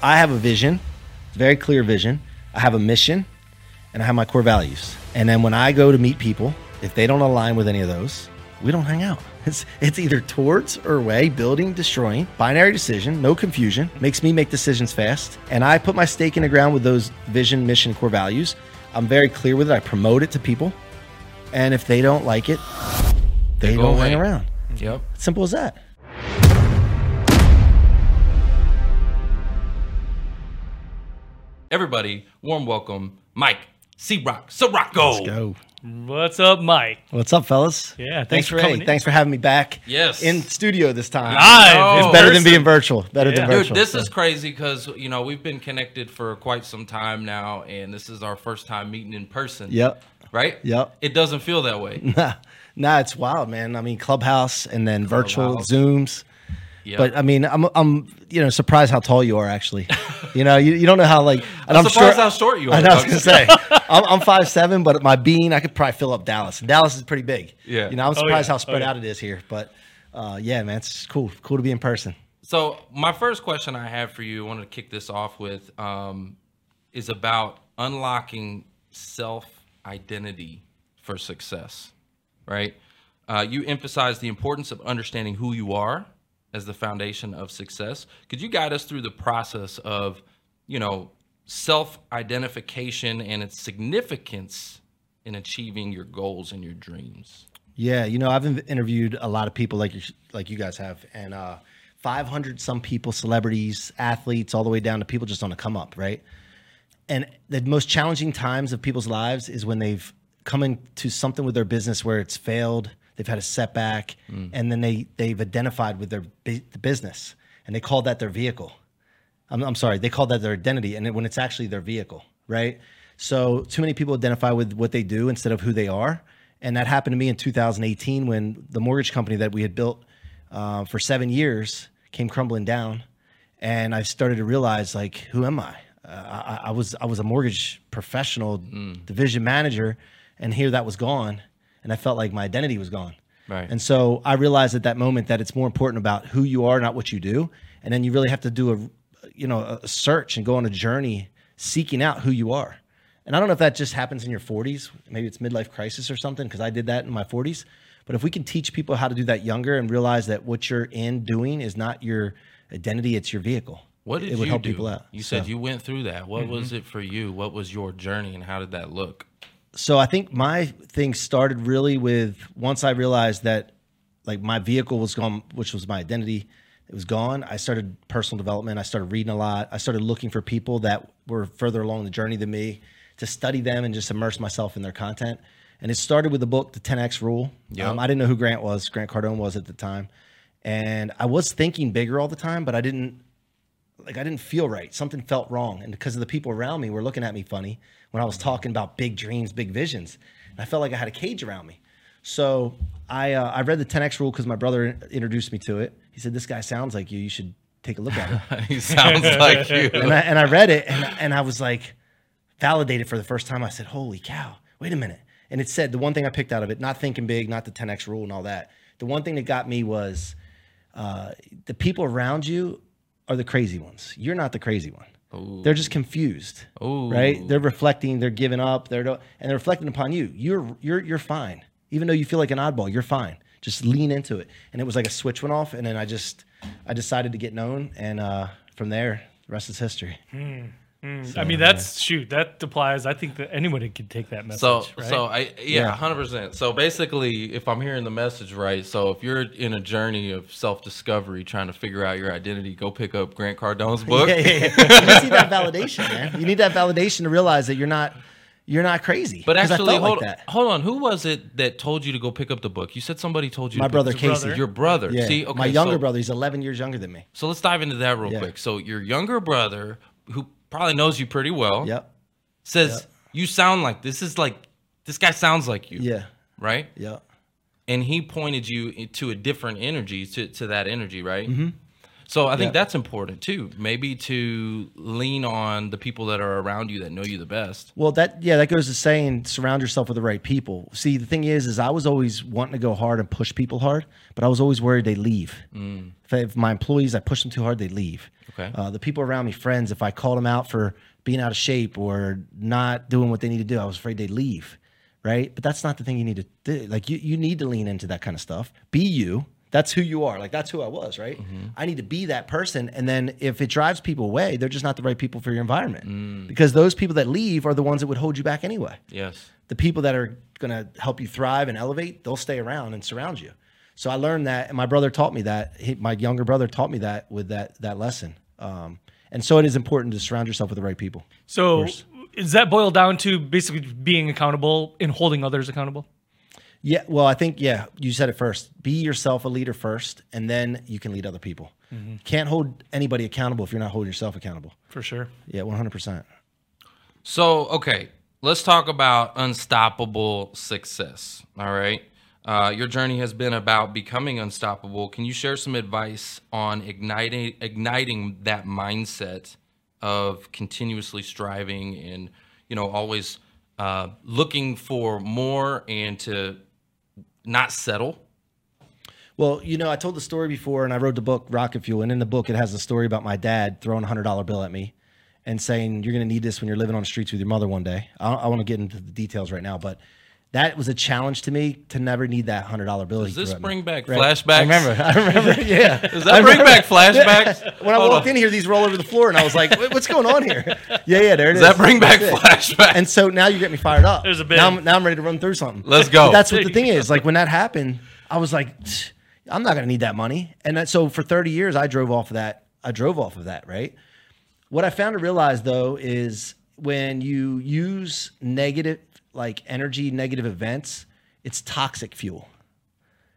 I have a vision, very clear vision. I have a mission, and I have my core values. And then when I go to meet people, if they don't align with any of those, we don't hang out. It's it's either towards or away, building, destroying, binary decision, no confusion, makes me make decisions fast. And I put my stake in the ground with those vision, mission, core values. I'm very clear with it. I promote it to people. And if they don't like it, they, go don't away. hang around. Yep. Simple as that. Everybody, warm welcome, Mike C Rock Ciorrocco. Let's go. What's up, Mike? What's up, fellas? Yeah, thanks thanks for for coming hey, thanks for having me back. Yes. in studio this time. Live. Oh. It's better than being virtual. Better than Yeah. Dude, virtual. this is crazy because you know we've been connected for quite some time now, and this is our first time meeting in person. Yep. Right. Yep. It doesn't feel that way. Nah, nah, it's wild, man. I mean, Clubhouse and then virtual Zooms. Yep. But I mean, I'm I'm you know surprised how tall you are. Actually, you know, you, you don't know how like. And I'm surprised how short you I are, know. I was gonna say I'm, I'm five seven, but my bean I could probably fill up Dallas. And Dallas is pretty big. Yeah. You know, I'm Oh, surprised yeah. how spread Oh, yeah. out it is here. But uh, yeah, man, it's cool. Cool to be in person. So my first question I have for you, I wanted to kick this off with, um, is about unlocking self identity for success. Right? Uh, you emphasize the importance of understanding who you are as the foundation of success. Could you guide us through the process of, you know, self identification and its significance in achieving your goals and your dreams? Yeah, you know, I've interviewed a lot of people like you, like you guys have, and uh, 500 some people, celebrities, athletes, all the way down to people just on a come up, right? And the most challenging times of people's lives is when they've come into something with their business where it's failed, they've had a setback, and then they they've identified with their bu- the business, and they call that their vehicle. I'm, I'm sorry, they call that their identity, and it, when it's actually their vehicle, right? So too many people identify with what they do instead of who they are, and that happened to me in 2018 when the mortgage company that we had built uh, for seven years came crumbling down, and I started to realize like, who am I? Uh, I, I was I was a mortgage professional, division manager, and here that was gone, and I felt like my identity was gone. Right. And so I realized at that moment that it's more important about who you are, not what you do. And then you really have to do a, you know, a search and go on a journey seeking out who you are. And I don't know if that just happens in your 40s. Maybe it's midlife crisis or something, because I did that in my 40s. But if we can teach people how to do that younger and realize that what you're in doing is not your identity, it's your vehicle. What did it would you help do? people out. You So- said you went through that. What was mm-hmm. it for you? What was your journey and how did that look? So I think my thing started really with once I realized that like my vehicle was gone, which was my identity, it was gone. I started personal development. I started reading a lot. I started looking for people that were further along the journey than me to study them and just immerse myself in their content. And it started with the book, The 10X Rule. Yeah. Um, I didn't know who Grant was, Grant Cardone was at the time. And I was thinking bigger all the time, but I didn't like I didn't feel right. Something felt wrong, and because of the people around me were looking at me funny when I was talking about big dreams, big visions, and I felt like I had a cage around me. So I uh, I read the 10x rule because my brother introduced me to it. He said, "This guy sounds like you. You should take a look at it." he sounds like you. and I and I read it, and and I was like validated for the first time. I said, "Holy cow! Wait a minute!" And it said the one thing I picked out of it, not thinking big, not the 10x rule and all that. The one thing that got me was uh, the people around you are the crazy ones. You're not the crazy one. They're just confused, Ooh. right? They're reflecting. They're giving up. They're and they're reflecting upon you. You're you're you're fine, even though you feel like an oddball. You're fine. Just lean into it. And it was like a switch went off, and then I just I decided to get known, and uh, from there, the rest is history. Mm. I mean, that's shoot. That applies. I think that anybody could take that message. So, right? so I yeah, Yeah. hundred percent. So basically, if I'm hearing the message right, so if you're in a journey of self discovery, trying to figure out your identity, go pick up Grant Cardone's book. Yeah, yeah, yeah. you need that validation, man. You need that validation to realize that you're not you're not crazy. But actually, hold, like that. hold on. Who was it that told you to go pick up the book? You said somebody told you. My to brother pick Casey. brother. Your brother. Yeah, See, okay, my younger so, brother. He's 11 years younger than me. So let's dive into that real Yeah. quick. So your younger brother, who probably knows you pretty well, Yep. says you sound like this is like this guy sounds like you, Yeah. right? Yep. and he pointed you to a different energy to, to that energy right Mm-hmm. So I think Yeah. that's important too. Maybe to lean on the people that are around you that know you the best. Well, that yeah, that goes to saying surround yourself with the right people. See, the thing is, is I was always wanting to go hard and push people hard, but I was always worried they leave. If, I, if my employees, I push them too hard, they leave. Okay. Uh, the people around me, friends, if I called them out for being out of shape or not doing what they need to do, I was afraid they'd leave. Right. But that's not the thing you need to do. Like you, you need to lean into that kind of stuff. Be you. That's who you are. Like that's who I was. Right. I need to be that person. And then if it drives people away, they're just not the right people for your environment. Because those people that leave are the ones that would hold you back anyway Yes. the people that are going to help you thrive and elevate, they'll stay around and surround you. So I learned that, and my brother taught me that. He, my younger brother taught me that with that that lesson. Um, and so it is important to surround yourself with the right people. So course. is that boiled down to basically being accountable and holding others accountable? Yeah, well, I think yeah, you said it first. Be yourself a leader first, and then you can lead other people. Can't hold anybody accountable if you're not holding yourself accountable. For sure. Yeah, one hundred percent. So, okay, let's talk about unstoppable success. All right. Uh, your journey has been about becoming unstoppable. Can you share some advice on igniting igniting that mindset of continuously striving and you know always uh, looking for more and to not settle? Well, you know, I told the story before, and I wrote the book Rocket Fuel, and in the book it has a story about my dad throwing a hundred dollar bill at me and saying, "You're going to need this when you're living on the streets with your mother one day." I, I want to get into the details right now, but that was a challenge to me to never need that hundred dollar bill. he Does this threw at me. bring back Right. flashbacks? I remember. I remember. Yeah. Does that bring back flashbacks? when I Hold walked on. in here, these were all over the floor, and I was like, "What's going on here?" Yeah, yeah, there it is. Does that bring back That's it. flashbacks? And so now you get me fired up. There's a bit. Now I'm, now I'm ready to run through something. Let's go. But that's what the thing is. Like when that happened, I was like, I'm not going to need that money. And that, so for 30 years, I drove off of that. I drove off of that, right? What I found to realize though is when you use negative, like energy, negative events, it's toxic fuel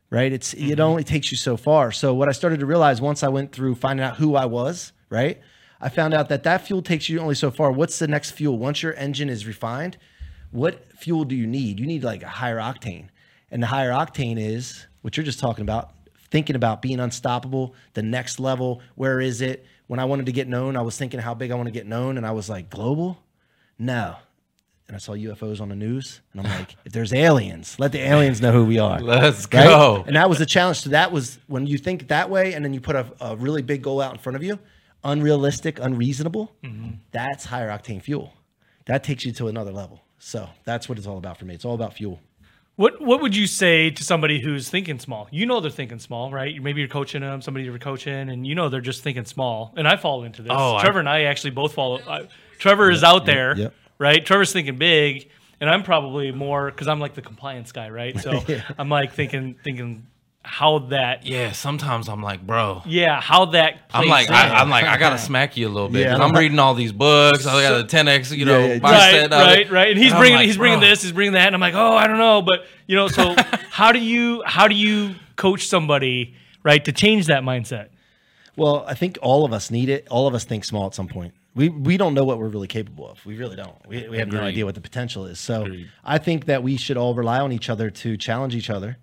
right? It's it mm-hmm. only takes you so far. So what I started to realize once I went through finding out who I was, right? I found out that that fuel takes you only so far. What's the next fuel? Once your engine is refined, what fuel do you need? You need like a higher octane. And the higher octane is what you're just talking about, thinking about being unstoppable, the next level, where is it? When I wanted to get known, I was thinking how big I want to get known and I was like, global? No. And I saw UFOs on the news, and I'm like, if there's aliens, let the aliens know who we are. Let's Right? go. And that was the challenge. So that was when you think that way, and then you put a, a really big goal out in front of you, unrealistic, unreasonable. Mm-hmm. That's higher octane fuel. That takes you to another level. So that's what it's all about for me. It's all about fuel. What What would you say to somebody who's thinking small? You know they're thinking small, right? Maybe you're coaching them, somebody you're coaching, and you know they're just thinking small. And I fall into this. Oh, I- Trevor and I actually both follow. I, Trevor is out there, yep. Right? Trevor's thinking big, and I'm probably more because I'm like the compliance guy, right? So I'm like thinking thinking how that yeah, Yeah, sometimes I'm like, bro. Yeah, how that I'm like, in. I, I'm like, I gotta smack you a little bit. Yeah, 'cause I'm I'm like- reading all these books. I got a 10x, you know, Yeah, yeah. mindset. right, right, right. And he's I'm bringing like, he's bringing bro. this, he's bringing that, and I'm like, oh, I don't know, but you know, so how do you how do you coach somebody right to change that mindset? Well, I think all of us need it. All of us think small at some point. We we don't know what we're really capable of. We really don't. We, we have no idea what the potential is. So Agreed. I think that we should all rely on each other to challenge each other,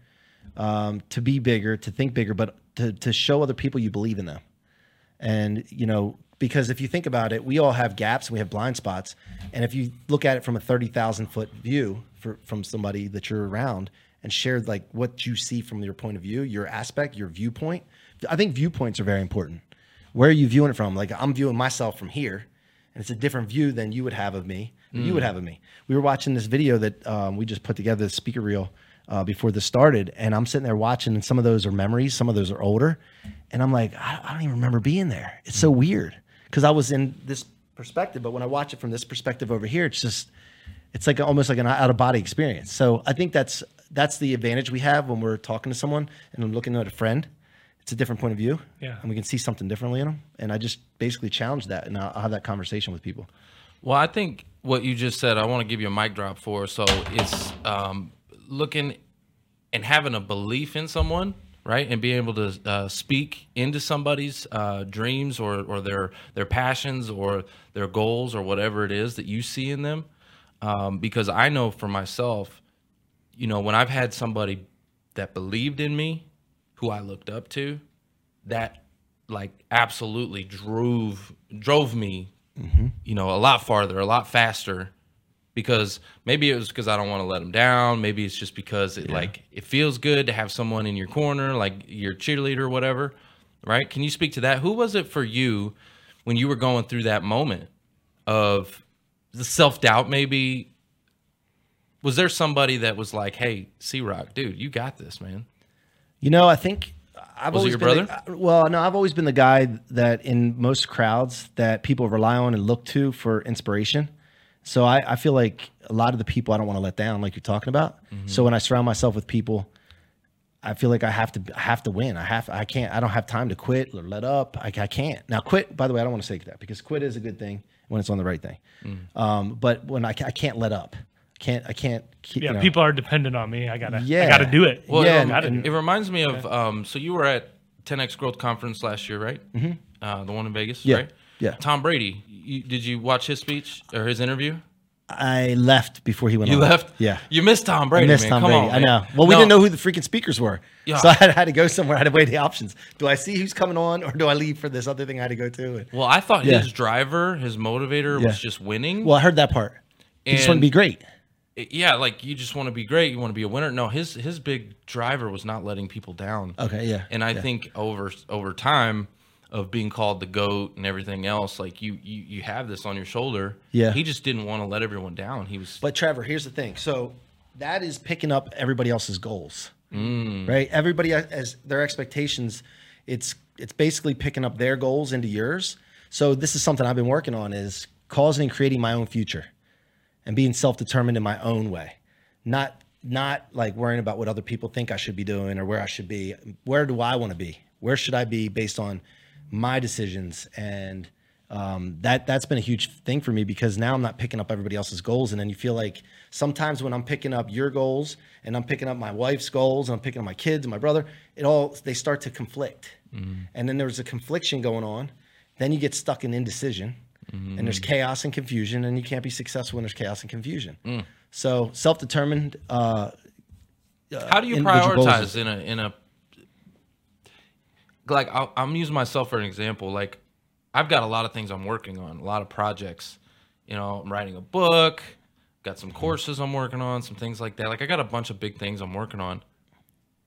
um, to be bigger, to think bigger, but to to show other people you believe in them. And you know, because if you think about it, we all have gaps we have blind spots. And if you look at it from a thirty thousand foot view for, from somebody that you're around and share like what you see from your point of view, your aspect, your viewpoint, I think viewpoints are very important. Where are you viewing it from? Like I'm viewing myself from here, and it's a different view than you would have of me. or You would have of me. We were watching this video that um, we just put together, the speaker reel, uh, before this started, and I'm sitting there watching, and some of those are memories, some of those are older, and I'm like, I, I don't even remember being there. It's so weird because I was in this perspective, but when I watch it from this perspective over here, it's just it's like almost like an out of body experience. So I think that's that's the advantage we have when we're talking to someone and I'm looking at a friend. It's a different point of view, Yeah. and we can see something differently in them. And I just basically challenge that, and I'll, I'll have that conversation with people. Well, I think what you just said, I want to give you a mic drop for. So it's um, looking and having a belief in someone, right, and being able to uh, speak into somebody's uh, dreams or, or their their passions or their goals or whatever it is that you see in them. Um, because I know for myself, you know, when I've had somebody that believed in me, who I looked up to, that like absolutely drove drove me, mm-hmm. you know, a lot farther, a lot faster. Because maybe it was because I don't want to let them down. Maybe it's just because it like it feels good to have someone in your corner, like your cheerleader or whatever, right? Can you speak to that? Who was it for you when you were going through that moment of the self doubt? Maybe was there somebody that was like, "Hey, C Rock, dude, you got this, man." You know, I think I've Was always your been brother? the- well, no, I've always been the guy that in most crowds that people rely on and look to for inspiration. So I, I feel like a lot of the people I don't want to let down, like you're talking about. Mm-hmm. So when I surround myself with people, I feel like I have to I have to win. I have I can't I don't have time to quit or let up. I, I can't now quit. By the way, I don't want to say that because quit is a good thing when it's on the right thing. Mm. Um, but when I, I can't let up, can't I can't keep, Yeah, you know, people are dependent on me. I gotta, yeah. I gotta do it. Well, Yeah, it, gotta it, reminds me of um, so you were at 10x Growth Conference last year, right? Mm-hmm. Uh, the one in Vegas, Yeah, right? yeah. Tom Brady. You, did you watch his speech or his interview? I left before he went. You on. left. Yeah. You missed Tom I Brady. missed man. Tom Come Brady. on, I know. Well, we No, didn't know who the freaking speakers were, Yeah. so I had, had to go somewhere. I had to weigh the options. Do I see who's coming on, or do I leave for this other thing I had to go to? And- Well, I thought Yeah. his driver, his motivator, Yeah. was just winning. well, I heard that part. He just want to be great. Yeah, like you just want to be great. You want to be a winner. No, his his big driver was not letting people down. Okay, yeah. And I yeah. think over over time of being called the goat and everything else, like you you you have this on your shoulder. Yeah. He just didn't want to let everyone down. He was But Trevor, here's the thing. So that is picking up everybody else's goals, Mm. right? Everybody as their expectations. It's it's basically picking up their goals into yours. So this is something I've been working on: is causing and creating my own future, and being self-determined in my own way, not not like worrying about what other people think I should be doing or where I should be. Where do I want to be? Where should I be based on my decisions and um, that that's been a huge thing for me because now I'm not picking up everybody else's goals, and then you feel like sometimes when I'm picking up your goals and I'm picking up my wife's goals and I'm picking up my kids and my brother, it all they start to conflict, and then there's a confliction going on. Then you get stuck in indecision, Mm-hmm. and there's chaos and confusion, and you can't be successful when there's chaos and confusion. Mm. So self-determined. Uh, How do you goals prioritize in a in a like I'll, I'm using myself for an example. Like I've got a lot of things I'm working on, a lot of projects. You know, I'm writing a book, got some mm-hmm. courses I'm working on, some things like that. Like I got a bunch of big things I'm working on,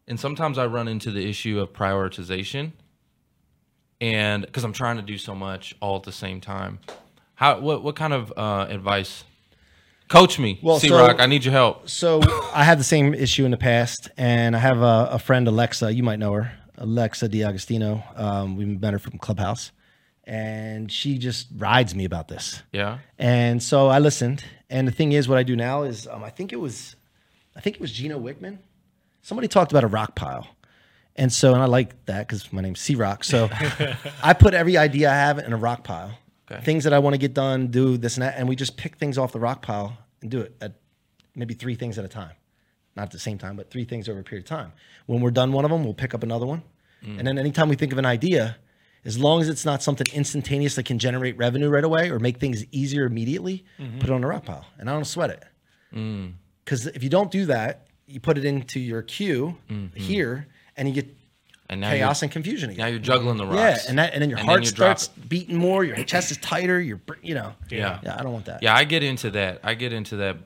and sometimes I run into the issue of prioritization, and because I'm trying to do so much all at the same time. How what what kind of uh, advice? Coach me, Well, C so- I need your help. So I had the same issue in the past, and I have a, a friend, Alexa. You might know her, Alexa D'Agostino. Um, we met her from Clubhouse, and she just rides me about this. Yeah. And so I listened. And the thing is, what I do now is, um, I think it was, I think it was Gino Wickman. Somebody talked about a rock pile. And so, and I like that because my name's C Rock. So I put every idea I have in a rock pile. Okay. Things that I want to get done, do this and that. And we just pick things off the rock pile and do it at maybe three things at a time. Not at the same time, but three things over a period of time. When we're done one of them, we'll pick up another one. Mm. And then anytime we think of an idea, as long as it's not something instantaneous that can generate revenue right away or make things easier immediately, mm-hmm. put it on a rock pile. And I don't sweat it. Mm. Because if you don't do that, you put it into your queue mm-hmm. here and you get And now chaos and confusion again. now you're juggling the Yeah, rocks. and that and then your And heart you drop starts beating more, your chest is tighter, you're you know. Yeah. Yeah, I don't want that. Yeah, I get into that. I get into that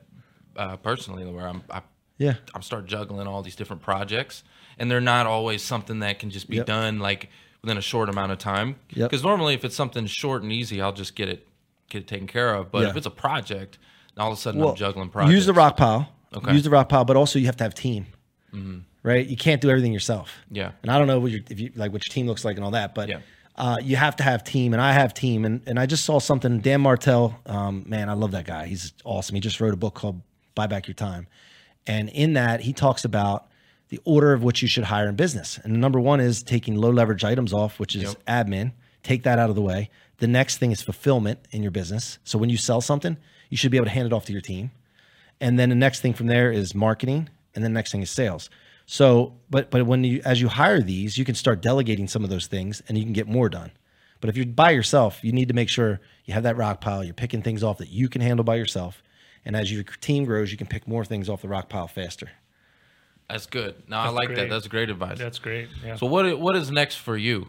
uh, personally, where I'm I, Yeah. I'm start juggling all these different projects, and they're not always something that can just be Yep. done like within a short amount of time. Yep. Because normally, if it's something short and easy, I'll just get it get it taken care of. But Yeah. if it's a project, all of a sudden Well, I'm juggling projects. Use the rock pile. Okay. Use the rock pile, but also you have to have team. Right? You can't do everything yourself. Yeah. And I don't know what your, if you like what your team looks like and all that, but Yeah. uh, you have to have team, and I have team, and and I just saw something. Dan Martell, um, man, I love that guy. He's awesome. He just wrote a book called "Buy Back Your Time," and in that he talks about the order of which you should hire in business. And number one is taking low leverage items off, which is Yep. admin. Take that out of the way. The next thing is fulfillment in your business. So when you sell something, you should be able to hand it off to your team. And then the next thing from there is marketing, and then the next thing is sales. So, but but when you as you hire these, you can start delegating some of those things, and you can get more done. But if you're by yourself, you need to make sure you have that rock pile. You're picking things off that you can handle by yourself, and as your team grows, you can pick more things off the rock pile faster. That's good. No, I That's like that. That's great advice. That's great. Yeah. so what what is next for you?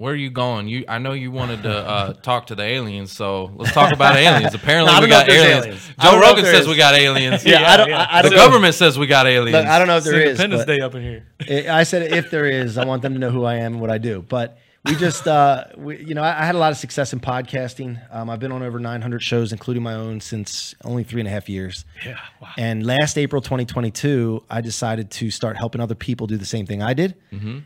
Where are you going? You, I know you wanted to uh, talk to the aliens, so let's talk about aliens. Apparently, No, we got aliens. aliens. Joe don't know if Rogan says is. we got aliens. Yeah, I don't. yeah. I, I the don't know. government says we got aliens. Look, I don't know if It's there is. Independence but- Day up in here. I I said if there is, I want them to know who I am and what I do. But we just, uh, we, you know, I, I had a lot of success in podcasting. Um, I've been on over 900 shows, including my own, since only three and a half years. Yeah. Wow. And last April 2022, I decided to start helping other people do the same thing I did.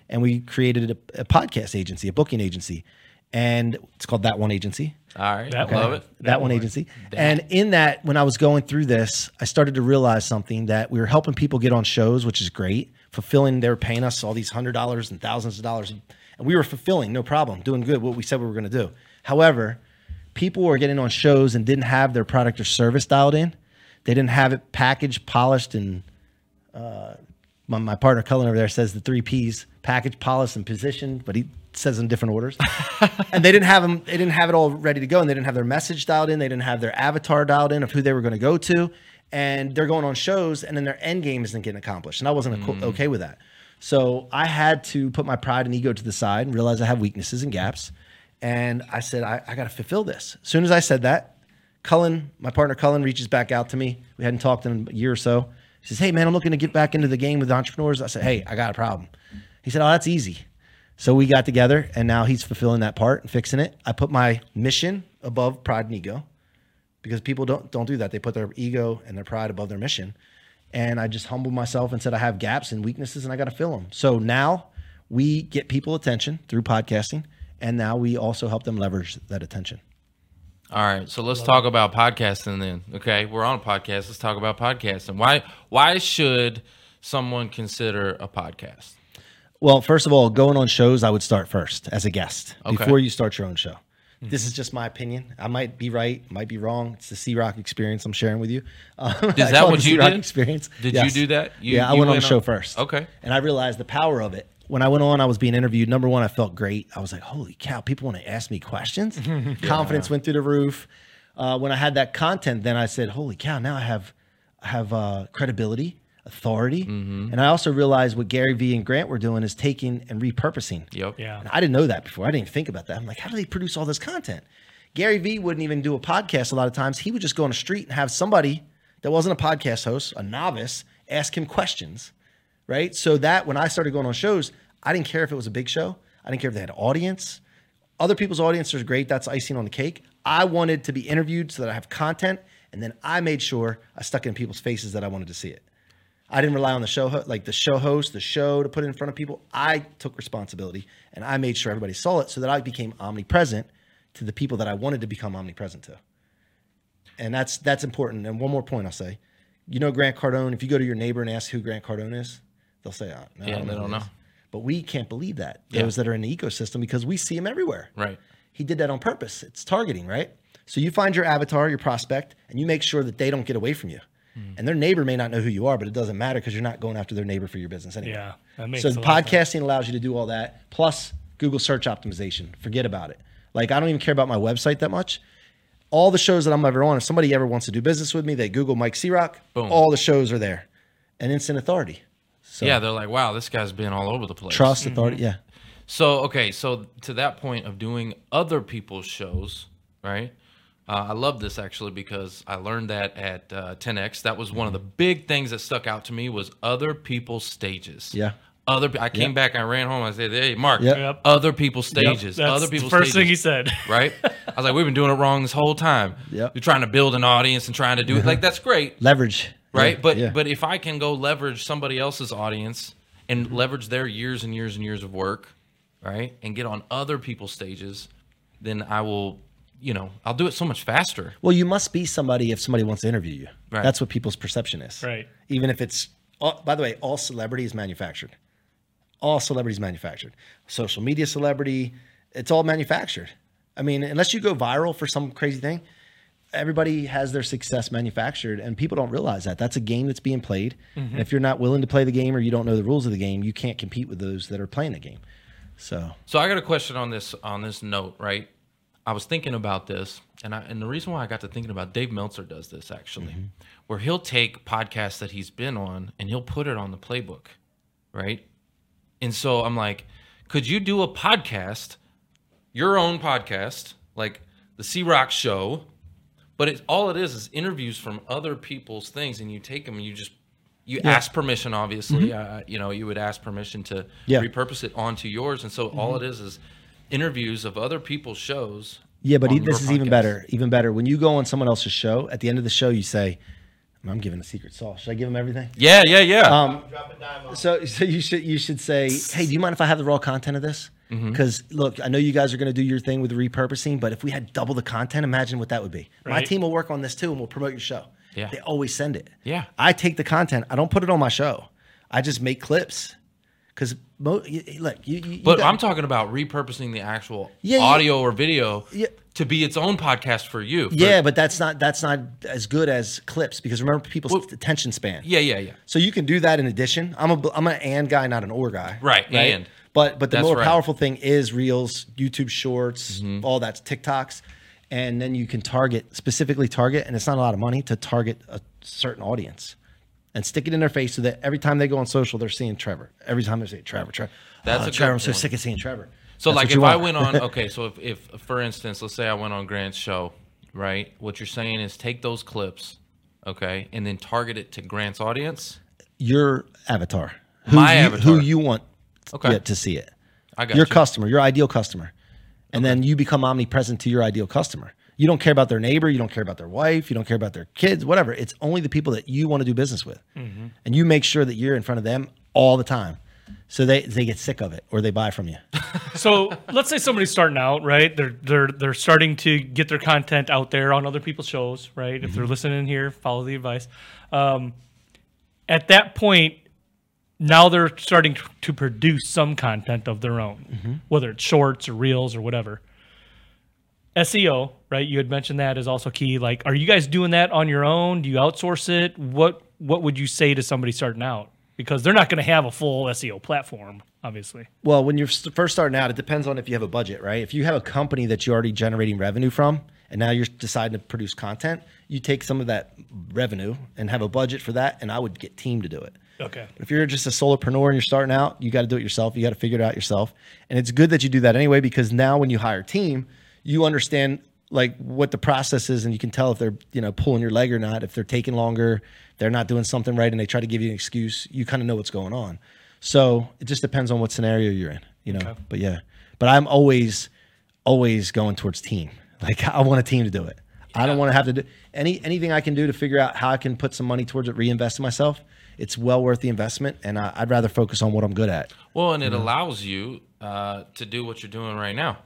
And we created a, a podcast agency, a booking agency. And it's called That One Agency. All right, That I love one. it. That, one agency. And in that, when I was going through this, I started to realize something that we were helping people get on shows, which is great, fulfilling. They were paying us all these hundred dollars and thousands of dollars, and we were fulfilling, no problem, doing good, what we said we were going to do. However, people were getting on shows and didn't have their product or service dialed in. They didn't have it packaged, polished, and uh, my, my partner Cullen over there says the three P's: package, polish, and position. But he says in different orders. and they didn't have them. They didn't have it all ready to go, and they didn't have their message dialed in. They didn't have their avatar dialed in of who they were going to go to. And they're going on shows, and then their end game isn't getting accomplished. And I wasn't co- mm. okay with that. So I had to put my pride and ego to the side and realize I have weaknesses and gaps. And I said, I, I got to fulfill this. As soon as I said that, Cullen, my partner Cullen, reaches back out to me. We hadn't talked in a year or so. He says, Hey, man, I'm looking to get back into the game with entrepreneurs. I said, Hey, I got a problem. He said, Oh, that's easy. So we got together, and now he's fulfilling that part and fixing it. I put my mission above pride and ego because people don't don't do that. They put their ego and their pride above their mission. And I just humbled myself and said I have gaps and weaknesses and I got to fill them. So now we get people attention through podcasting, and now we also help them leverage that attention. All right, so let's talk about podcasting then. Okay, we're on a podcast. Let's talk about podcasting. Why why should someone consider a podcast? Well, first of all, going on shows, I would start first as a guest Okay. before you start your own show. This is just my opinion. I might be right, might be wrong. It's the C Rock experience I'm sharing with you. Um, Is that what you C-Rock did? Experience. Did Yes. you do that? You, yeah, I you went on the show first. Okay. And I realized the power of it. When I went on, I was being interviewed. Number one, I felt great. I was like, holy cow, people want to ask me questions. Confidence went through the roof. Uh, when I had that content, then I said, holy cow, now I have, I have uh, credibility, authority. Mm-hmm. And I also realized what Gary Vee and Grant were doing is taking and repurposing. Yep. Yeah. And I didn't know that before. I didn't even think about that. I'm like, how do they produce all this content? Gary Vee wouldn't even do a podcast a lot of times. He would just go on the street and have somebody that wasn't a podcast host, a novice, ask him questions. Right. So that when I started going on shows, I didn't care if it was a big show. I didn't care if they had an audience. Other people's audiences are great. That's icing on the cake. I wanted to be interviewed so that I have content. And then I made sure I stuck in people's faces that I wanted to see it. I didn't rely on the show, like the show host, the show to put it in front of people. I took responsibility and I made sure everybody saw it so that I became omnipresent to the people that I wanted to become omnipresent to. And that's that's important. And one more point I'll say, you know Grant Cardone. If you go to your neighbor and ask who Grant Cardone is, they'll say, oh, no, I Yeah, don't they know don't know. But we can't believe that Yeah. those that are in the ecosystem because we see him everywhere. Right. He did that on purpose. It's targeting, right? So you find your avatar, your prospect, and you make sure that they don't get away from you. Hmm. And their neighbor may not know who you are, but it doesn't matter because you're not going after their neighbor for your business anyway. Yeah, that makes so the lot of sense. podcasting allows you to do all that. Plus Google search optimization. Forget about it. Like I don't even care about my website that much. All the shows that I'm ever on, if somebody ever wants to do business with me, they Google Mike Rock. Boom. All the shows are there, and instant authority. So Yeah, they're like, wow, this guy's been all over the place. trust, mm-hmm. authority. Yeah. So okay, so to that point of doing other people's shows, right? Uh, I love this actually because I learned that at uh, 10x. That was one of the big things that stuck out to me was other people's stages. Yeah. Other, I came Yep. back, I ran home, I said, "Hey, Mark, Yep. Yep. other people's stages, That's other the people's first thing he said. right? I was like, "We've been doing it wrong this whole time. Yep. You're trying to build an audience and trying to do it like that's great, Leverage. right? Yeah, but yeah. but if I can go leverage somebody else's audience and leverage their years and years and years of work, right, and get on other people's stages, then I will, you know, I'll do it so much faster. Well, you must be somebody if somebody wants to interview you. Right. That's what people's perception is. Right. Even if it's, all, by the way, all celebrity is manufactured. All celebrities manufactured. Social media celebrity, it's all manufactured. I mean, unless you go viral for some crazy thing, everybody has their success manufactured, and people don't realize that. That's a game that's being played. Mm-hmm. And if you're not willing to play the game or you don't know the rules of the game, you can't compete with those that are playing the game. So, So I got a question on this on this note, right? I was thinking about this, and I and the reason why I got to thinking about Dave Meltzer does this actually, where he'll take podcasts that he's been on and he'll put it on the playbook, right? And so I'm like, could you do a podcast your own podcast, like the C Rock Show, but it's all it is is interviews from other people's things, and you take them and you just you ask permission. Obviously, uh, you know you would ask permission to Mm-hmm. Yeah. Mm-hmm. repurpose it onto yours, and so all it is is interviews of other people's shows. Yeah, but on e- this your is even better. Even better. When you go on someone else's show, at the end of the show, you say, "I'm giving a secret sauce. Should I give them everything?" Yeah, yeah, yeah. Um, So, so you should you should say, "Hey, do you mind if I have the raw content of this?" Mm-hmm. Because look, I know you guys are going to do your thing with repurposing, but if we had double the content, imagine what that would be. My team will work on this too, and we'll promote your show. Yeah. they always send it. Yeah. I take the content. I don't put it on my show. I just make clips. Because mo- look, you, you But got- I'm talking about repurposing the actual Yeah, yeah. audio or video Yeah. to be its own podcast for you. For- yeah, but that's not that's not as good as clips because remember people's Well- attention span. yeah, yeah, yeah. So you can do that in addition. I'm a I'm an and guy, not an or guy. Right, and. But but the That's more right. powerful thing is reels, YouTube Shorts, Mm-hmm. all that's TikToks, and then you can target specifically target, and it's not a lot of money to target a certain audience, and stick it in their face so that every time they go on social, they're seeing Trevor. Every time they say Trevor, Trevor. That's oh, a Trevor. I'm so sick of seeing Trevor. So That's like if I went on okay, so if, if for instance, let's say I went on Grant's show, right? What you're saying is take those clips, okay, and then target it to Grant's audience. your avatar, who My you, avatar. who you want Okay. to see it. I got your you. customer, your ideal customer. And then you become omnipresent to your ideal customer. You don't care about their neighbor, you don't care about their wife, you don't care about their kids, whatever. It's only the people that you want to do business with. Mm-hmm. And you make sure that you're in front of them all the time. So they, they get sick of it or they buy from you. So let's say somebody's starting out, right? They're they're they're starting to get their content out there on other people's shows, right? If Mm-hmm. they're listening here, follow the advice. Um, at that point, now they're starting to produce some content of their own, Mm-hmm. whether it's shorts or reels or whatever. SEO, right? You had mentioned that is also key. Like, are you guys doing that on your own? Do you outsource it? What What would you say to somebody starting out? Because they're not going to have a full SEO platform, obviously. Well, when you're first starting out, it depends on if you have a budget, right? If you have a company that you're already generating revenue from, and now you're deciding to produce content, you take some of that revenue and have a budget for that, and I would get team to do it. Okay. If you're just a solopreneur and you're starting out, you got to do it yourself. You got to figure it out yourself. And it's good that you do that anyway because now when you hire a team, you understand like what the process is and you can tell if they're, you know, pulling your leg or not, if they're taking longer, they're not doing something right and they try to give you an excuse, you kind of know what's going on. So, it just depends on what scenario you're in, you know. Okay. But yeah. But I'm always always going towards team. Like I want a team to do it. I don't want to have to do any anything I can do to figure out how I can put some money towards it, reinvest in myself. It's well worth the investment, and I, I'd rather focus on what I'm good at. Well, and it allows you uh, to do what you're doing right now,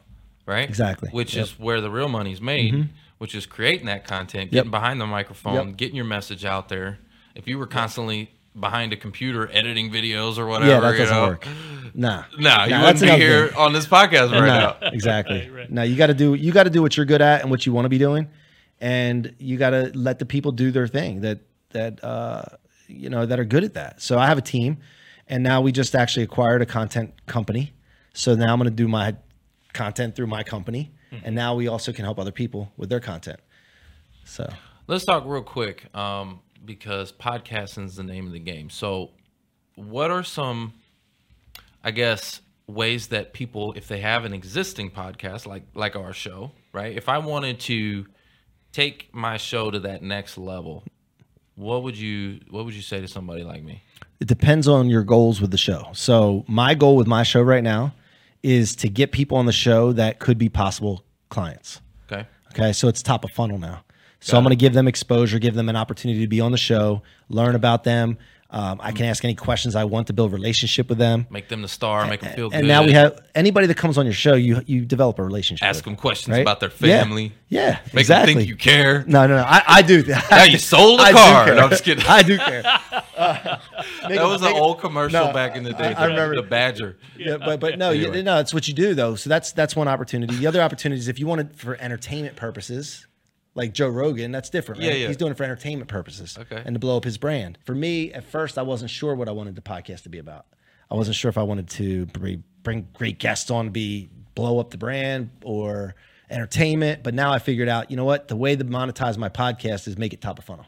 right? Exactly. Which Yep. is where the real money's made, which is creating that content, getting behind the microphone, Yep. getting your message out there. If you were constantly behind a computer editing videos or whatever, Yeah, that doesn't know, work. Nah, Nah, you Nah, wouldn't be here thing. on this podcast right Nah, now. exactly. Right, right. No, you got to do you got to do what you're good at and what you want to be doing, and you got to let the people do their thing that that uh, you know that are good at that. So I have a team, and now we just actually acquired a content company. So now I'm going to do my content through my company, Mm-hmm. and now we also can help other people with their content. So Let's talk real quick um, because podcasting is the name of the game. So, what are some, I guess, ways that people, if they have an existing podcast like like our show, right? If I wanted to take my show to that next level, what would you what would you say to somebody like me? it depends on your goals with the show. So my goal with my show right now is to get people on the show that could be possible clients. Okay. Okay, so it's top of funnel now. So I'm going to give them exposure, give them an opportunity to be on the show, learn about them. Um, I can ask any questions I want to build a relationship with them. Make them the star, make them feel and good. And now we have anybody that comes on your show, you you develop a relationship. ask with them questions right? about their family. Yeah, Make exactly. them think you care. No, no, no. I, I do. Now you sold a I do car. No, I'm just kidding. I do care. Uh, That a- was an make old commercial No, back in the day. I- I remember. the Badger. Yeah, but but no, Anyway. you, no, it's what you do though. So that's that's one opportunity. The other opportunity is if you want it for entertainment purposes, like Joe Rogan, that's different. Right? Yeah, yeah. He's doing it for entertainment purposes, Okay. and to blow up his brand. For me, at first, I wasn't sure what I wanted the podcast to be about. I wasn't sure if I wanted to bring, bring great guests on to be blow up the brand or entertainment. But now I figured out, you know what? The way to monetize my podcast is make it top of funnel,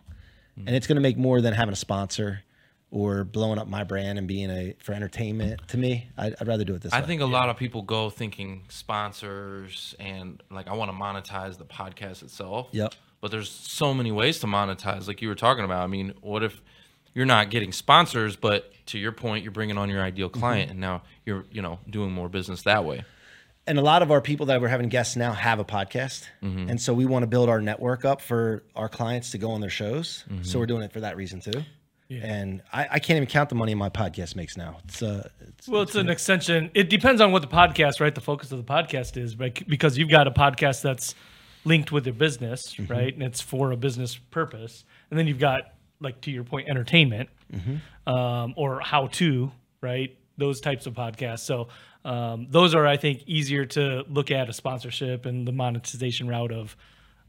hmm. and it's going to make more than having a sponsor or blowing up my brand and being a for entertainment. To me, I'd, I'd rather do it this way. I way. think a lot of people go thinking sponsors and like I want to monetize the podcast itself. Yep. But there's so many ways to monetize, like you were talking about. I mean, what if you're not getting sponsors, but to your point, you're bringing on your ideal Mm-hmm. client, and now you're you know doing more business that way. and a lot of our people that we're having guests now have a podcast, Mm-hmm. and so we want to build our network up for our clients to go on their shows. Mm-hmm. So we're doing it for that reason too. And I, I can't even count the money my podcast makes now. It's uh, it's, Well, it's an extension. It depends on what the podcast, right? The focus of the podcast is, right? Because you've got a podcast that's linked with your business, Mm-hmm. right? And it's for a business purpose. And then you've got, like to your point, entertainment Mm-hmm. um, or how to, right? Those types of podcasts. So um, those are, I think, easier to look at a sponsorship and the monetization route of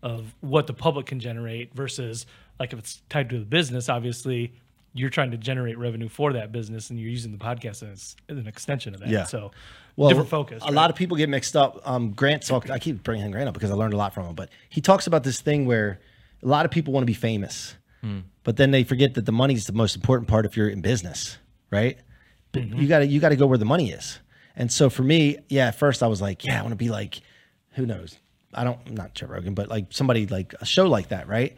of what the public can generate versus like if it's tied to the business, obviously you're trying to generate revenue for that business and you're using the podcast as, as an extension of that. Yeah. So well, different focus. A lot of people get mixed up. Um, Grant talked. I keep bringing Grant up because I learned a lot from him. But he talks about this thing where a lot of people want to be famous, but then they forget that the money is the most important part if you're in business, right? But You got to you got to go where the money is. And so for me, yeah, at first I was like, yeah, I want to be like, who knows? I don't, not Joe Rogan, but like somebody like a show like that, right?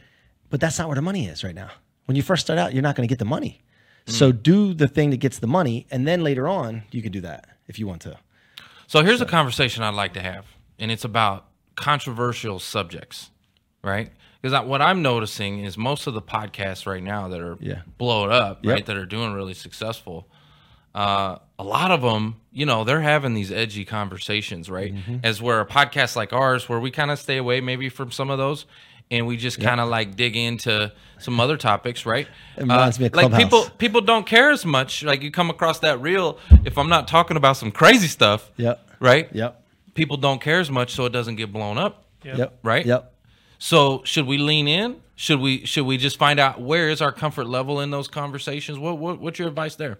But that's not where the money is right now. When you first start out, you're not going to get the money. So do the thing that gets the money, and then later on, you can do that if you want to. So here's a conversation I'd like to have, and it's about controversial subjects, right? Because what I'm noticing is most of the podcasts right now that are Yeah. blowing up, Yep. right, that are doing really successful, uh, a lot of them, you know, they're having these edgy conversations, right? Mm-hmm. As where a podcast like ours, where we kind of stay away maybe from some of those, and we just kind of like dig into some other topics, right? Uh, It reminds me of like people people don't care as much. Like you come across that reel, if I'm not talking about some crazy stuff, Yep. right? Yep. People don't care as much, so it doesn't get blown up. Yep. Yep. Right? Yep. So should we lean in? Should we should we just find out where is our comfort level in those conversations? What, what what's your advice there?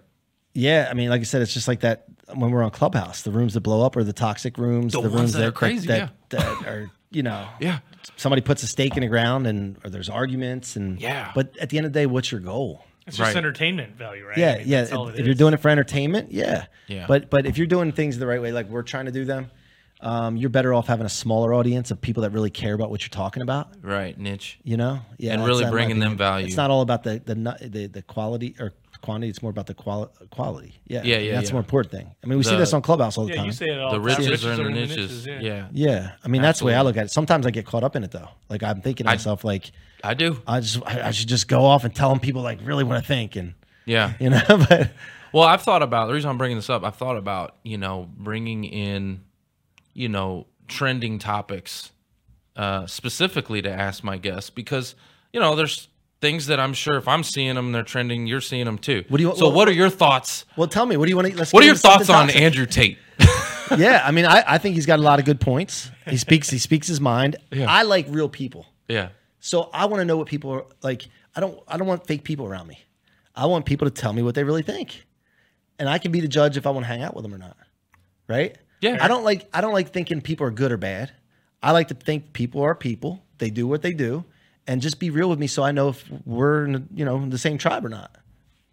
Yeah, I mean, like I said, it's just like that when we're on Clubhouse. The rooms that blow up are the toxic rooms. The The, ones rooms that are crazy, that, that are you know. Yeah. Somebody puts a stake in the ground, and or there's arguments, and Yeah. But at the end of the day, what's your goal? it's just Right. entertainment value, right? Yeah, I mean, yeah. that's all If, it if you're doing it for entertainment, yeah. Yeah. But but if you're doing things the right way, like we're trying to do them, um, you're better off having a smaller audience of people that really care about what you're talking about. Right, niche. You know, yeah, And really bringing them value. It's not all about the the the, the quality or quantity. It's more about the quali- quality. Yeah, Yeah, yeah, That's yeah. the more important thing. I mean, we see this on Clubhouse all the Yeah, time. you say it all The time. riches are in the niches. yeah. Yeah. yeah, I mean that's the way I look at it. Sometimes I get caught up in it though. Like I'm thinking to myself, like I do. I just I, I should just go off and tell them people like really what I think, and Yeah. you know, but Well, I've thought about the reason I'm bringing this up. I've thought about you know bringing in, you know, trending topics, uh, specifically to ask my guests because you know there's things that I'm sure if I'm seeing them, they're trending. You're seeing them too. What do you- So, well- what are your thoughts? well, tell me, what do you want to? Let's What are your thoughts on toxic. Andrew Tate? yeah, I mean, I, I think he's got a lot of good points. He speaks he speaks his mind. Yeah. I like real people. yeah. So I want to know what people are like. I don't I don't want fake people around me. I want people to tell me what they really think. And I can be the judge if I want to hang out with them or not. Right? Yeah. I don't like I don't like thinking people are good or bad. I like to think people are people. They do what they do and just be real with me so I know if we're in, you know, in the same tribe or not.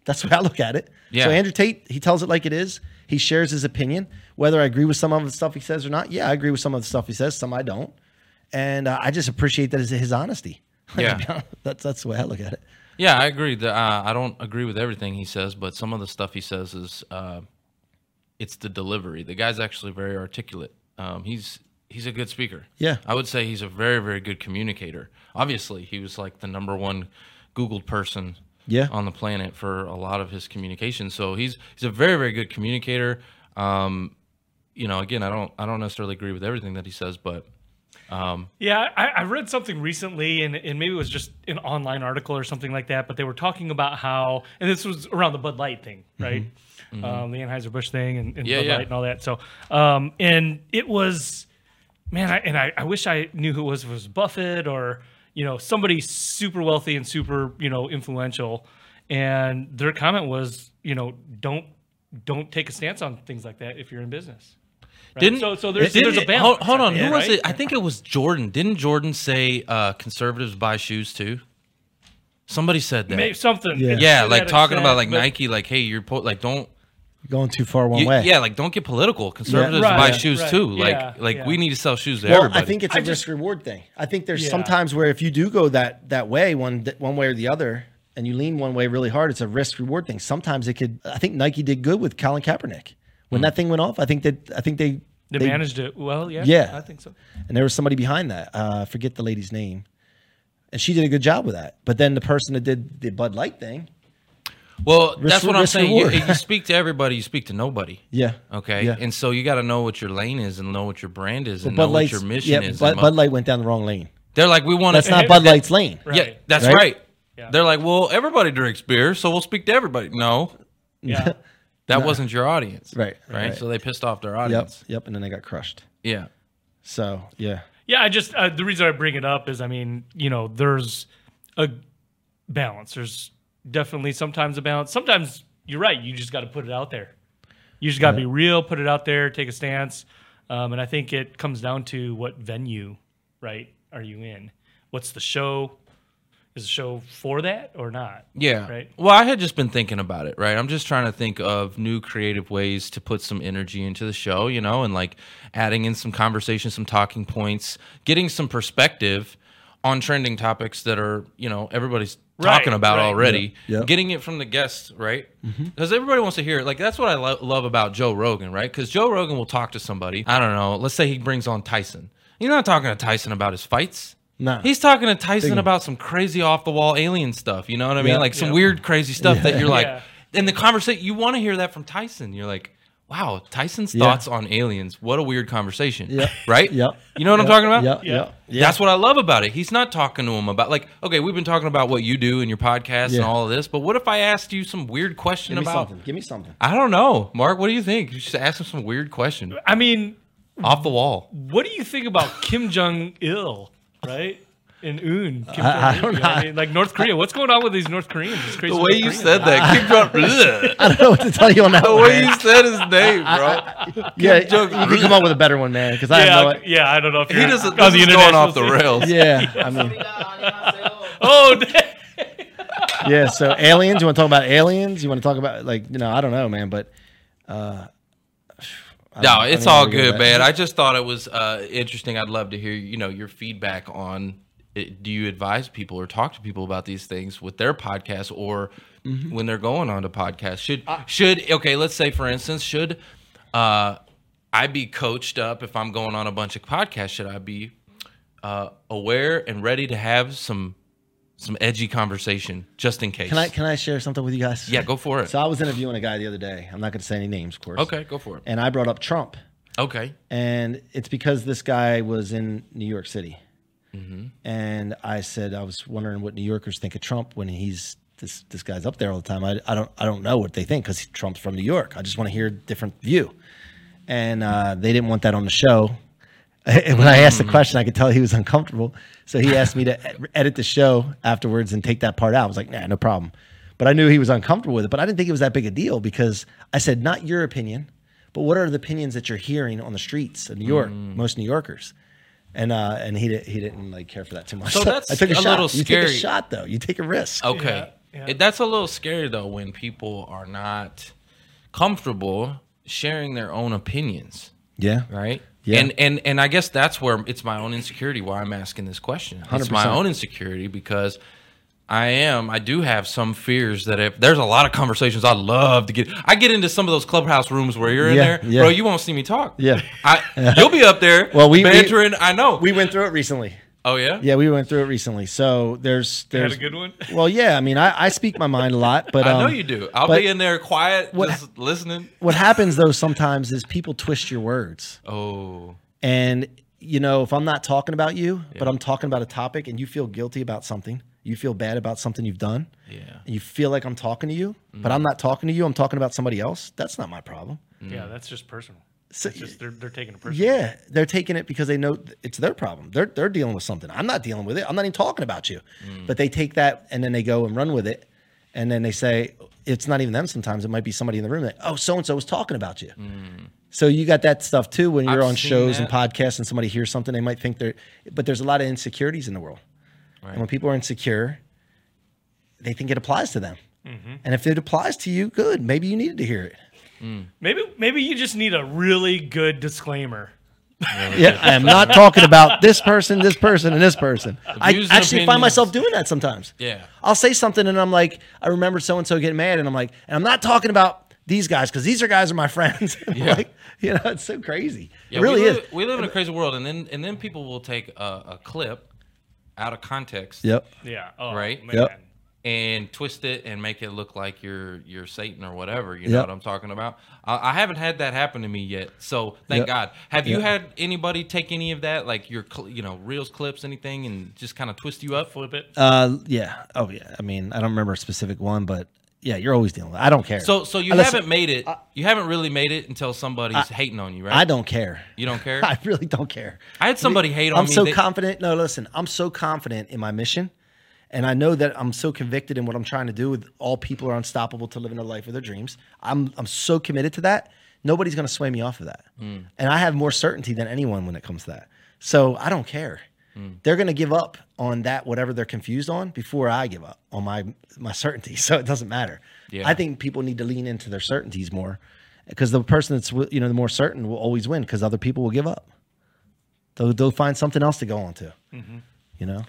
That's the way I look at it. Yeah. So Andrew Tate, he tells it like it is. He shares his opinion. Whether I agree with some of the stuff he says or not, yeah, I agree with some of the stuff he says. Some I don't, and uh, I just appreciate that as his honesty. Yeah. that's that's the way I look at it. Yeah, I agree. That uh, I don't agree with everything he says, but some of the stuff he says is uh, it's the delivery. The guy's actually very articulate. Um, he's he's a good speaker. Yeah. I would say he's a very very good communicator. Obviously, he was like the number one Googled person Yeah. on the planet for a lot of his communication. So he's he's a very very good communicator. Um, you know, again, I don't I don't necessarily agree with everything that he says, but um, Yeah, I, I read something recently, and, and maybe it was just an online article or something like that. But they were talking about how, and this was around the Bud Light thing, right? Um, the Anheuser Busch thing, and, and Mm-hmm. Yeah, Bud yeah. Light and all that. So, um, and it was, man, I, and I, I wish I knew who it was. It was Buffett or you know somebody super wealthy and super you know influential, and their comment was, you know, don't don't take a stance on things like that if you're in business. Right? Didn't so so there's didn't- there's a balance. Hold, hold on, yeah, who was right? it? I think it was Jordan. Didn't Jordan say uh, conservatives buy shoes too? Somebody said that. Maybe something. Yeah. yeah, like that talking about like Nike, like hey, you're po- like don't You're going too far one you- way. yeah, like don't get political. Conservatives Right, buy yeah, shoes right. too. Like Yeah, like yeah. we need to sell shoes to Well, everybody. I think it's a I just- risk reward thing. I think there's Yeah. sometimes where if you do go that that way, one one way or the other, and you lean one way really hard, it's a risk reward thing. Sometimes it could. I think Nike did good with Colin Kaepernick when Hmm. that thing went off. I think that I think they They, managed it well. Yeah. Yeah. I think so. and there was somebody behind that. Uh, I forget the lady's name, and she did a good job with that. But then the person that did the Bud Light thing, well, risk- that's what I'm saying. You, you speak to everybody, you speak to nobody. yeah, Okay, yeah. and so you got to know what your lane is and know what your brand is and Bud know what Light's your mission yeah, is. Bud, and Bud Light went down the wrong lane. They're like, we want to. That's not Bud Light's lane. Right. Yeah, that's Right? right. Yeah. They're like, well, everybody drinks beer, so we'll speak to everybody. No, Yeah. that wasn't your audience. Right, right. right. So they pissed off their Yep, audience. yep, and then they got crushed. Yeah. So yeah, Yeah, I just uh, the reason I bring it up is I mean, you know, there's a balance. There's definitely sometimes a balance. Sometimes you're right. You just got to put it out there. You just got to be real, put it out there, take a stance. Um, and I think it comes down to what venue, right, are you in? What's the show? Is the show for that or not? Yeah. Right. Well, I had just been thinking about it, right? I'm just trying to think of new creative ways to put some energy into the show, you know, and like adding in some conversation, some talking points, getting some perspective on trending topics that are, you know, everybody's Right, talking about right. already. Yeah, yeah. Getting it from the guests, right? Mm-hmm. Because everybody wants to hear it. Like, that's what I lo- love about Joe Rogan, right? Because Joe Rogan will talk to somebody. I don't know. Let's say he brings on Tyson. You're not talking to Tyson about his fights. Nah. He's talking to Tyson Big- about some crazy off the wall alien stuff. You know what I mean? Yeah. Like some Yeah. weird, crazy stuff that you're like, Yeah. in the conversation, you want to hear that from Tyson. You're like, wow, Tyson's Yeah. thoughts on aliens. What a weird conversation. Yep. Right? Yeah. You know what I'm talking about? Yep, Yeah. yep, yep. That's what I love about it. He's not talking to him about like, okay, we've been talking about what you do in your podcast and all of this, but what if I asked you some weird question Give me about? something. Give me something. I don't know, Mark. What do you think? You should ask him some weird question I mean, off the wall. what do you think about Kim Jong Il, right? In Un, Kim I- I don't you know know. I mean? like North Korea. What's going on with these North Koreans? These crazy The way North you Koreans. said that, Kim Jong. I don't know what to tell you on that The one. way man. you said his name, bro. yeah, Jong- you can come up with a better one, man. Because I yeah, have no. okay, yeah. I don't know if He you're doesn't. on This the going off the rails. Yeah, I mean, Oh, yeah. So aliens. You want to talk about aliens? You want to talk about like you know? I don't know, man. But uh, I No, it's all where to go good, man. I just thought it was uh, interesting. I'd love to hear, you know, your feedback on. Do you advise people or talk to people about these things with their podcasts or Mm-hmm. when they're going on to podcasts? Should should okay? Let's say, for instance, should uh, I be coached up if I'm going on a bunch of podcasts? Should I be uh, aware and ready to have some some edgy conversation just in case? Can I can I share something with you guys? Yeah, go for it. So I was interviewing a guy the other day. I'm not going to say any names, of course. okay, go for it. And I brought up Trump, Okay. and it's because this guy was in New York City. Mm-hmm. And I said I was wondering what New Yorkers think of Trump when he's this this guy's up there all the time. I, I don't I don't know what they think because Trump's from New York. I just want to hear a different view. And uh, they didn't want that on the show. And when I asked Mm. the question, I could tell he was uncomfortable. So he asked me to edit the show afterwards and take that part out. I was like, nah, no problem. But I knew he was uncomfortable with it. But I didn't think it was that big a deal because I said, not your opinion, but what are the opinions that you're hearing on the streets of New York, Mm. most New Yorkers? And uh, and he didn't he didn't like care for that too much. So that's I took a, a shot. little You scary. take a shot though. You take a risk. Okay. Yeah, yeah. That's a little scary though when people are not comfortable sharing their own opinions, Yeah. right? Yeah. And and and I guess that's where it's my own insecurity why I'm asking this question. It's my 100%. own insecurity because I am I do have some fears that if there's a lot of conversations I'd love to get I get into some of those clubhouse rooms where you're in Yeah, there, yeah. bro, you won't see me talk. Yeah. I you'll be up there Well, we- we- bantering, I know. We went through it recently. oh yeah? Yeah, we went through it recently. So there's You had there's a good one. well, yeah. I mean, I, I speak my mind a lot, but I know um, you do. I'll be in there quiet, what- just listening. What happens though sometimes is people twist your words, Oh. and you know if I'm not talking about you, but I'm talking about a topic, and you feel guilty about something, you feel bad about something you've done, Yeah. and you feel like I'm talking to you, but I'm not talking to you. I'm talking about somebody else. That's not my problem. Mm. Yeah, that's just personal. So, It's just they're, they're taking it personal. yeah, they're taking it because they know it's their problem. They're they're dealing with something. I'm not dealing with it. I'm not even talking about you. Mm. But they take that and then they go and run with it, and then they say it's not even them. Sometimes it might be somebody in the room that oh so and so was talking about you. Mm. So you got that stuff too when you're I've on seen shows and podcasts and somebody hears something they might think they're. But there's a lot of insecurities in the world, and when people are insecure, they think it applies to them. Mm-hmm. And if it applies to you, good. Maybe you needed to hear it. Maybe maybe you just need a really good disclaimer. Yeah, I am not talking about this person, this person, and this person. I views and actually find myself doing that sometimes. Yeah. I'll say something and I'm like, I remember so and so getting mad, and I'm like, and I'm not talking about these guys because these are guys are my friends. Yeah. like, you know, it's so crazy. Yeah, it really we is. live, We live in a crazy world, and then and then people will take a, a clip out of context, Yep. Yeah. Oh, Right? Man. Yep. and twist it and make it look like you're you're Satan or whatever. You know what I'm talking about? I, I haven't had that happen to me yet, so thank Yep. God. Have you had anybody take any of that, like your cl- you know reels, clips, anything, and just kind of twist you up? Flip it. Uh, yeah. Oh, yeah. I mean, I don't remember a specific one, but yeah, you're always dealing with. it. I don't care. So so you listen, haven't made it. you haven't really made it until somebody's hating on you, right? I don't care. You don't care. I really don't care. I had somebody hate on me. I'm so that- confident. No, listen, I'm so confident in my mission. And I know that I'm so convicted in what I'm trying to do with all people are unstoppable to living a life of their dreams. I'm I'm so committed to that. Nobody's gonna sway me off of that. Mm. And I have more certainty than anyone when it comes to that. So I don't care. Mm. They're gonna give up on that whatever they're confused on before I give up on my my certainty. So it doesn't matter. Yeah. I think people need to lean into their certainties more because the person that's you know the more certain will always win because other people will give up. They'll, they'll find something else to go on to. Mm-hmm. You know?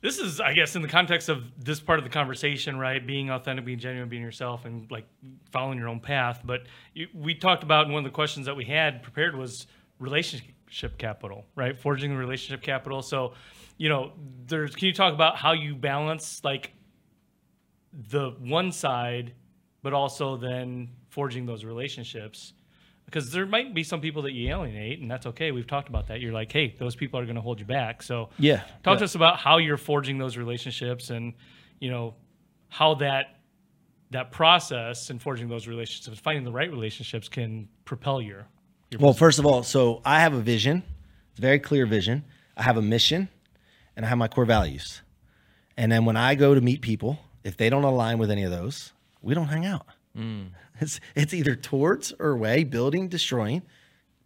This is, I guess, in the context of this part of the conversation, right? Being authentic, being genuine, being yourself, and like following your own path. But you, we talked about and one of the questions that we had prepared was relationship capital, right? Forging the relationship capital. So, you know, there's. Can you talk about how you balance like the one side, but also then forging those relationships? Because there might be some people that you alienate, and that's okay. We've talked about that. You're like, hey, those people are going to hold you back. So Yeah. Talk Yeah. to us about how you're forging those relationships and you know how that that process and forging those relationships, finding the right relationships can propel your your Well, first of all, so I have a vision, it's a very clear vision. I have a mission, and I have my core values. And then when I go to meet people, if they don't align with any of those, we don't hang out. Mm. It's it's either towards or away, building, destroying,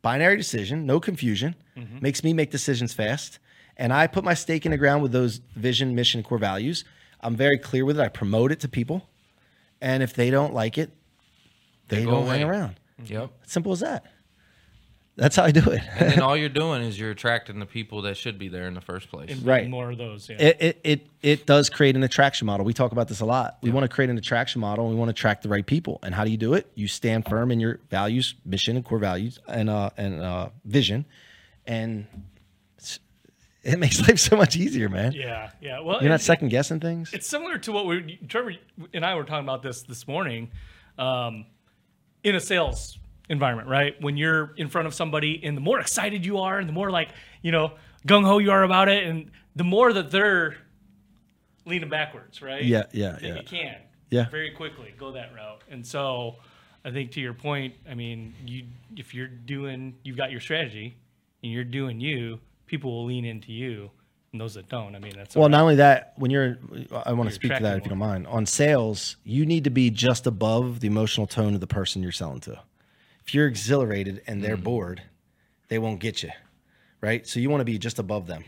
binary decision, no confusion, mm-hmm. makes me make decisions fast. And I put my stake in the ground with those vision, mission, core values. I'm very clear with it. I promote it to people. And if they don't like it, they, go don't hang around. Yep. Simple as that. That's how I do it. And then all you're doing is you're attracting the people that should be there in the first place. and right. more of those. Yeah. it, it it it does create an attraction model. We talk about this a lot. We want to create an attraction model and we want to attract the right people. And how do you do it? You stand firm in your values, mission, and core values and uh and uh vision. And it's- it makes life so much easier, man. yeah, yeah. Well, You're not it- second guessing things. it's similar to what we Trevor and I were talking about this this morning, um, in a sales environment, right? When you're in front of somebody, and the more excited you are, and the more like you know gung ho you are about it, and the more that they're leaning backwards, right? Yeah, yeah, Then yeah. you can, Yeah. very quickly go that route. And so, I think to your point, I mean, you if you're doing, you've got your strategy, and you're doing you, people will lean into you. And those that don't, I mean, that's Well, not only that, when you're, I want to speak to that if you don't mind. On sales, you need to be just above the emotional tone of the person you're selling to. If you're exhilarated and they're mm. bored, they won't get you, right? So you want to be just above them.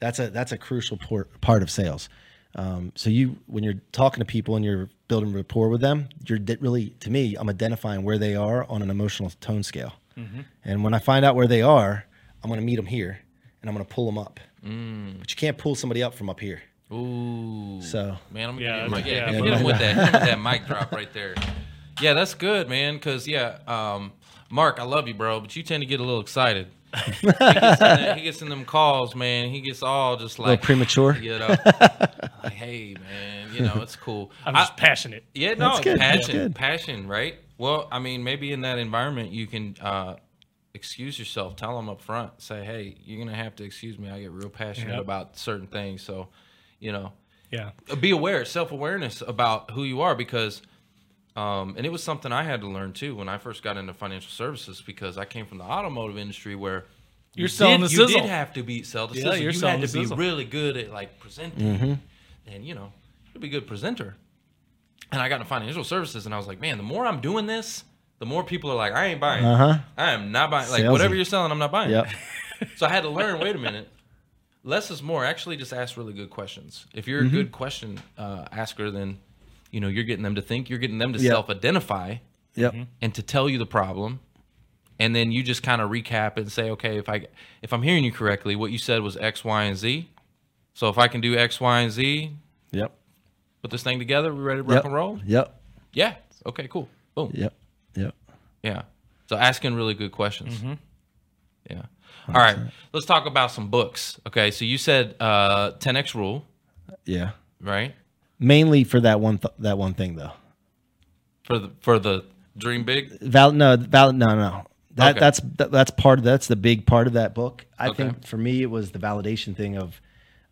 That's a that's a crucial por- part of sales. Um, so you, when you're talking to people and you're building rapport with them, you're really, to me, I'm identifying where they are on an emotional tone scale. Mm-hmm. And when I find out where they are, I'm going to meet them here and I'm going to pull them up. Mm. But you can't pull somebody up from up here. Ooh. So Man, I'm Yeah, gonna that's- yeah, yeah, hit, but- him with that, hit with that mic drop right there. Yeah, that's good, man. Cause yeah, um, Mark, I love you, bro, but you tend to get a little excited. he, gets in that- he gets in them calls, man. He gets all just a little like premature. you know, like, hey, man, you know, it's cool. I'm I- just passionate. yeah, no, That's good, that's passion, good. passion, right? Well, I mean, maybe in that environment, you can uh, excuse yourself. Tell them up front. Say, hey, you're gonna have to excuse me. I get real passionate Yep. about certain things. So, you know, Yeah. be aware, self awareness about who you are because, um, and it was something I had to learn too when I first got into financial services because I came from the automotive industry where You're you selling did, the you did have to be sell the Yeah, sizzle. you're you selling had to be sizzle. really good at like presenting, and you know, to be a good presenter. And I got into financial services, and I was like, man, the more I'm doing this, the more people are like, I ain't buying. Uh huh. I am not buying. Like Salesy. whatever you're selling, I'm not buying. Yep. So I had to learn. Wait a minute. less is more. Actually, just ask really good questions. If you're a good question uh, asker, then you know you're getting them to think. You're getting them to Yeah. self-identify Yep. and to tell you the problem, and then you just kind of recap and say, okay, if I if I'm hearing you correctly, what you said was X, Y, and Z. So if I can do X, Y, and Z, Yep. put this thing together, we ready to rock Yep. and roll? Yep. Yeah. Okay. Cool. Boom. Yep. Yep. Yeah. So asking really good questions. Yeah. All right. Let's talk about some books. Okay. So you said uh, 10x rule, Yeah. right? Mainly for that one th- that one thing though. For the for the dream big. Val no val no no. That Okay. that's that, that's part of that's the big part of that book. I Okay. think for me it was the validation thing of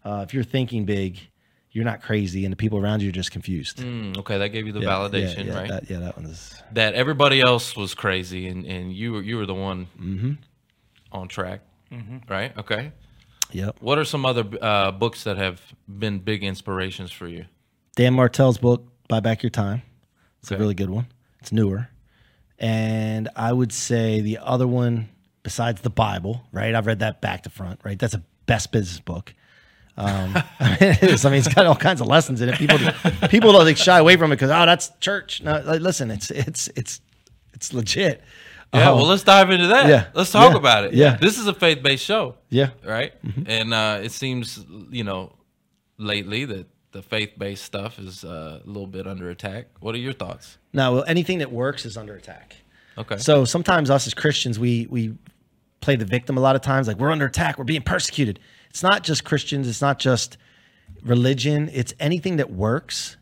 uh, if you're thinking big, you're not crazy, and the people around you are just confused. Mm, okay, that gave you the Yeah, validation, yeah, yeah, right? That, That, yeah, that one is. everybody else was crazy, and, and you were you were the one Mm-hmm. on track, right? Okay. Yep. What are some other uh, books that have been big inspirations for you? Dan Martell's book, Buy Back Your Time. It's Okay. a really good one. It's newer. And I would say the other one, besides the Bible, right? I've read that back to front, right? That's a best business book. Um, it is. I mean, it's got all kinds of lessons in it. People, people don't like shy away from it because oh, that's church. No, like, listen, it's it's it's it's legit. Yeah, Um, well, let's dive into that. yeah, let's talk yeah, about it. yeah. this is a faith-based show, yeah, right? And uh, it seems, you know, lately that the faith-based stuff is uh, a little bit under attack. What are your thoughts? no, well, anything that works is under attack. Okay. So sometimes us as Christians, we we play the victim a lot of times. Like we're under attack, we're being persecuted. It's not just Christians. It's not just religion. It's anything that works.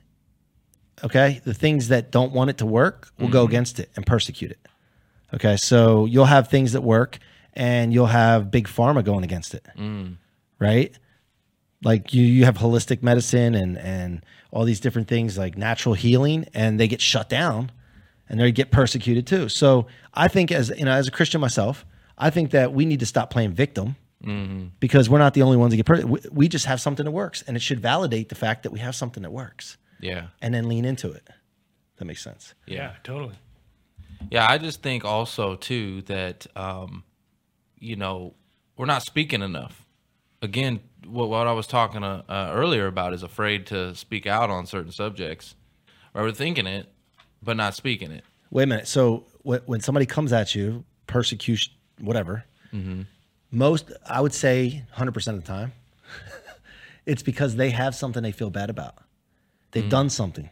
Okay, the things that don't want it to work will go against it and persecute it. Okay, so you'll have things that work, and you'll have big pharma going against it. Right? Like you, you have holistic medicine and and all these different things like natural healing, and they get shut down and they get persecuted too. So I think as you know, as a Christian myself, I think that we need to stop playing victim because we're not the only ones that get per- we, we just have something that works, and it should validate the fact that we have something that works, yeah, and then lean into it. That makes sense. Yeah, totally. yeah. I just think also too that um, you know we're not speaking enough. Again, what, what I was talking uh, uh, earlier about is afraid to speak out on certain subjects. Or thinking it, but not speaking it. Wait a minute. So wh- when somebody comes at you, persecution, whatever, most I would say 100 percent of the time, it's because they have something they feel bad about. They've done something,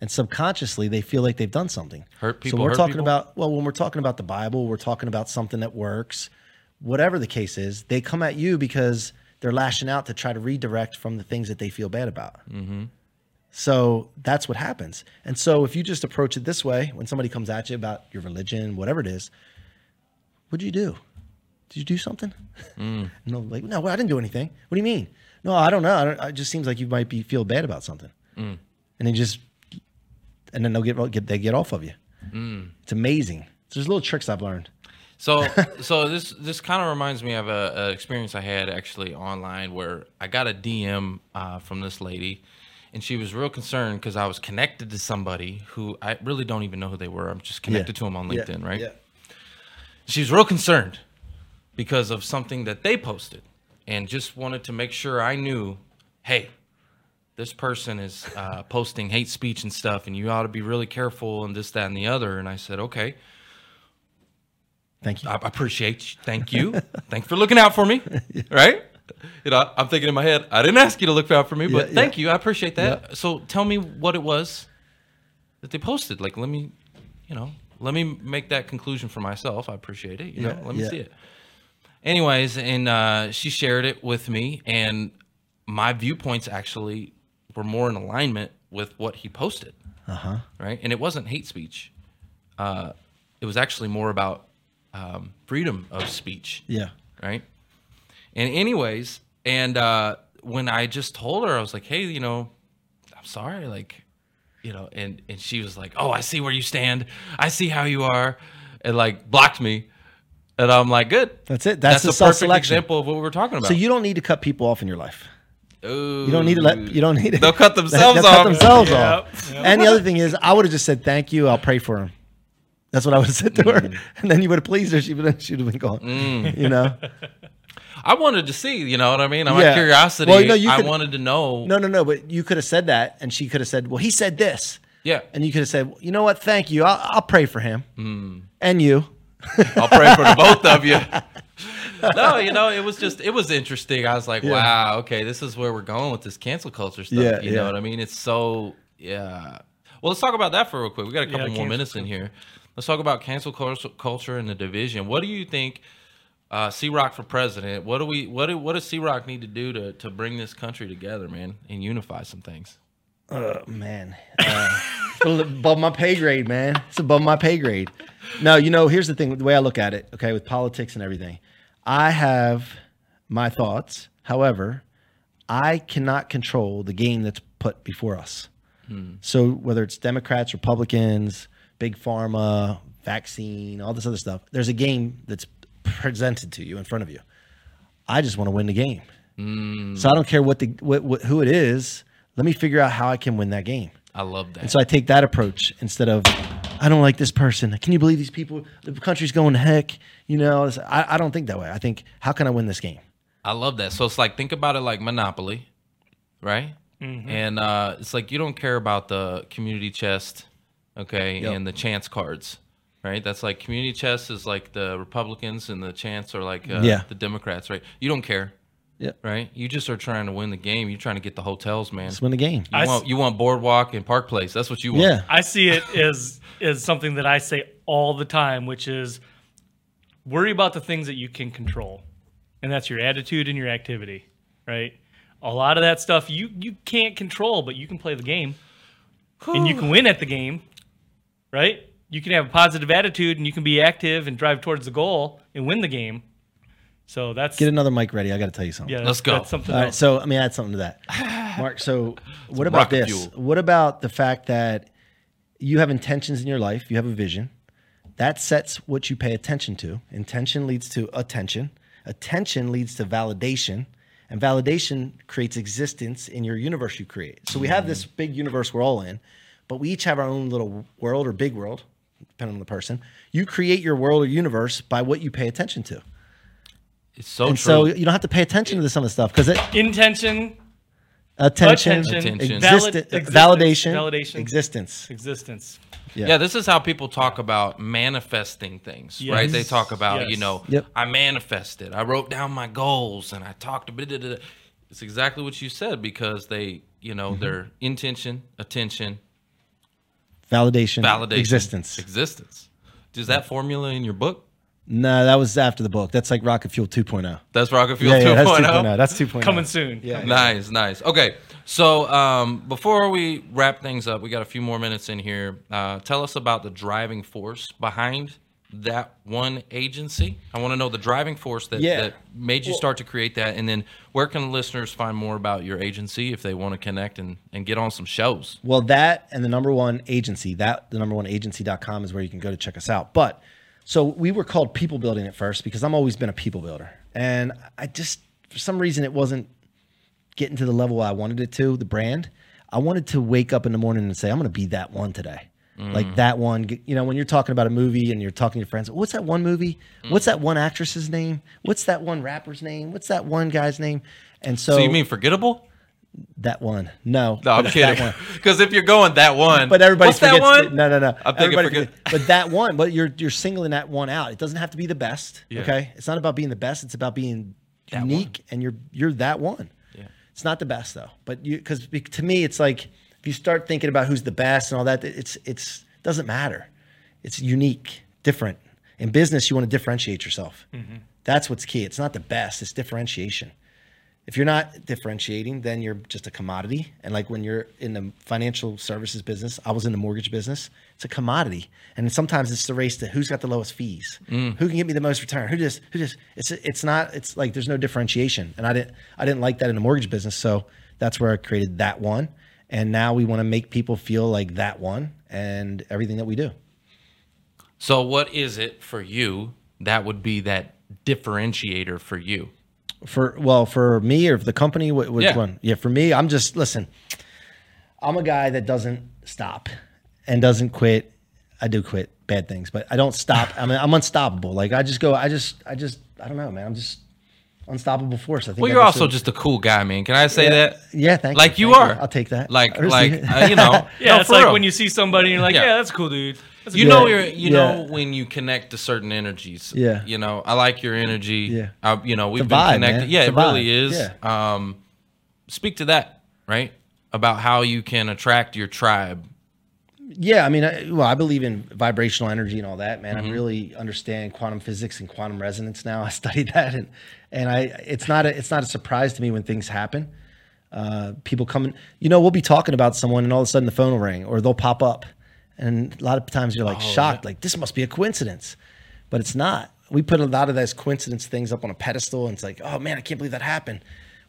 and subconsciously they feel like they've done something. Hurt people So we're talking people? about well, when we're talking about the Bible, we're talking about something that works. Whatever the case is, they come at you because they're lashing out to try to redirect from the things that they feel bad about. Mm-hmm. So that's what happens. And so if you just approach it this way, when somebody comes at you about your religion, whatever it is, what'd you do? Did you do something? Mm. no, like no, I didn't do anything. What do you mean? No, I don't know. I don't, it just seems like you might be feel bad about something, mm. and then just, and then they'll get, get they get off of you. Mm. It's amazing. There's little tricks I've learned. So, so this this kind of reminds me of a, a experience I had actually online where I got a DM uh, from this lady, and she was real concerned because I was connected to somebody who I really don't even know who they were. I'm just connected to them on Yeah, LinkedIn, right? Yeah. She was real concerned because of something that they posted, and just wanted to make sure I knew, hey, this person is uh, posting hate speech and stuff, and you ought to be really careful and this, that, and the other. And I said, okay. Thank you. I appreciate you. Thank you. Thanks for looking out for me. Right? You know, I'm thinking in my head, I didn't ask you to look out for me, but Yeah, thank you. I appreciate that. So tell me what it was that they posted. Like, let me, you know, let me make that conclusion for myself. I appreciate it. You know, Yeah, let me yeah. see it. Anyways, and uh, she shared it with me, and my viewpoints actually were more in alignment with what he posted. Uh huh. Right? And it wasn't hate speech. Uh, it was actually more about um, freedom of speech Yeah. right? And anyways, and uh, when I just told her, I was like, "Hey, you know, I'm sorry, like, you know," and and she was like, "Oh, I see where you stand. I see how you are," and like blocked me, and I'm like, "Good. That's it. That's, That's the a perfect self-selection. example of what we were talking about." So you don't need to cut people off in your life. Ooh. You don't need to let. You don't need to. They'll cut themselves they'll off. Cut themselves Yep, off. yep. And the other thing is, I would have just said thank you. I'll pray for him. That's what I would have said to her, Mm. and then you would have pleased her. She would have. She would have been gone. You know. I wanted to see. You know what I mean? I'm Yeah. curiosity. Well, you know, you I wanted to know. No, no, no. But you could have said that, and she could have said, "Well, he said this," Yeah, and you could have said, well, "You know what? Thank you. I'll, I'll pray for him Hmm. and you." I'll pray for the both of you. no, you know, it was just it was interesting. I was like, Yeah. wow, okay, this is where we're going with this cancel culture stuff. Yeah, you yeah. know what I mean? It's so yeah. Well, let's talk about that for real quick. We got a couple more minutes in here. Let's talk about cancel culture, and the division. What do you think? Uh, C-Roc for president. What do we? What do, what does C-Roc need to do to to bring this country together, man, and unify some things? Oh man, uh, above my pay grade, man. It's above my pay grade. No, you know, here's the thing: the way I look at it, okay, with politics and everything, I have my thoughts. However, I cannot control the game that's put before us. So whether it's Democrats, Republicans, big pharma, vaccine, all this other stuff, there's a game that's presented to you in front of you. I just want to win the game. So I don't care what the what, what who it is. Let me figure out how I can win that game. I love that. And so I take that approach instead of I don't like this person. Can you believe these people? The country's going to heck. You know, I, I don't think that way. I think how can I win this game? I love that. So it's like think about it like Monopoly, right? Mm-hmm. And uh, it's like you don't care about the community chest, okay, Yep. and the chance cards, right? That's like community chest is like the Republicans and the chance are like uh, Yeah. the Democrats, right? You don't care, Yeah, right? You just are trying to win the game. You're trying to get the hotels, man. let's win the game. You I s- want you want Boardwalk and Park Place. That's what you want. Yeah, I see it as as something that I say all the time, which is worry about the things that you can control, and that's your attitude and your activity, right? A lot of that stuff you you can't control, but you can play the game, and you can win at the game, right? You can have a positive attitude and you can be active and drive towards the goal and win the game. So that's get another mic ready. I got to tell you something. yeah. Let's go. That's something All right, else. so let me add something to that, Mark. So what about this? fuel. What about the fact that you have intentions in your life? You have a vision. That sets what you pay attention to. Intention leads to attention. Attention leads to validation, and validation creates existence in your universe you create. So we have this big universe we're all in, but we each have our own little world or big world, depending on the person. You create your world or universe by what you pay attention to. It's so and true. so you don't have to pay attention to some of the stuff because it Intention, attention, attention, Attention. valid- existence, validation, validation, existence. existence. Yeah. this is how people talk about manifesting things, right? They talk about, you know, Yep. I manifested, I wrote down my goals, and I talked about it. It's exactly what you said because they, you know, Mm-hmm. their intention, attention, Validation, validation, existence. existence. Is that formula in your book? No, that was after the book. That's like Rocket Fuel 2.0. That's Rocket Fuel Yeah, yeah, that's 2.0. 2.0. That's 2.0. Coming soon. Yeah. Nice, nice. Okay, so um, before we wrap things up, we got a few more minutes in here. Uh, tell us about the driving force behind that one agency. I want to know the driving force that, Yeah. that made you Well- start to create that, and then where can listeners find more about your agency if they want to connect and, and get on some shows? Well, that and the number one agency, that the number one agency.com is where you can go to check us out. But so we were called people building at first because I'm always been a people builder. And I just, for some reason, it wasn't getting to the level I wanted it to, the brand. I wanted to wake up in the morning and say, I'm going to be that one today. Like that one, you know, when you're talking about a movie and you're talking to your friends, what's that one movie? Mm. What's that one actress's name? What's that one rapper's name? What's that one guy's name? And so, So, you mean forgettable? that one? No, No, I'm kidding. Because if you're going that one, But everybody what's that forgets. one? no, no, no. I'm thinking Everybody forget- forget- But that one, but you're you're singling that one out. It doesn't have to be the best. Yeah. Okay, it's not about being the best. It's about being That unique, and you're you're that one. Yeah. It's not the best though, but you because to me it's like you start thinking about who's the best and all that, it's it's doesn't matter. It's unique, different. In business, you want to differentiate yourself. Mm-hmm. That's what's key. It's not the best. It's differentiation if you're not differentiating, then you're just a commodity. And like when you're in the financial services business, I was in the mortgage business. It's a commodity, and sometimes it's the race to who's got the lowest fees, mm. who can get me the most return, who just who just. It's it's not. It's like there's no differentiation, and I didn't I didn't like that in the mortgage business. So that's where I created that one, and now we want to make people feel like that one, and everything that we do. So, what is it for you that would be that differentiator for you? For well, for me or for the company, which Yeah. one? Yeah, for me, I'm just listen. I'm a guy that doesn't stop and doesn't quit. I do quit bad things, but I don't stop. I mean, I'm unstoppable. Like I just go. I just, I just, I don't know, man. I'm just, unstoppable force. I think. Well, I've you're also also- just a cool guy, man. Can I say yeah, that? Yeah, thank you. Like you Thank are. I'll take that. Like, like uh, you know. Yeah, no, it's like real. when you see somebody and you're like, Yeah. yeah, that's cool, dude. That's You know, you're, you Yeah. know, when you connect to certain energies. Yeah. You know, I like your energy. Yeah. I, you know, we've a been vibe, connected. man. Yeah, It's it a really vibe. is. Um, speak to that, right? About how you can attract your tribe. Yeah, I mean, I, well, I believe in vibrational energy and all that, man. Mm-hmm. I really understand quantum physics and quantum resonance now. I studied that, and and I it's not a, it's not a surprise to me when things happen. Uh, people come, in, you know, we'll be talking about someone, and all of a sudden the phone will ring, or they'll pop up, and a lot of times you're Oh, like shocked, like this must be a coincidence, but it's not. We put a lot of those coincidence things up on a pedestal, and it's like, oh man, I can't believe that happened.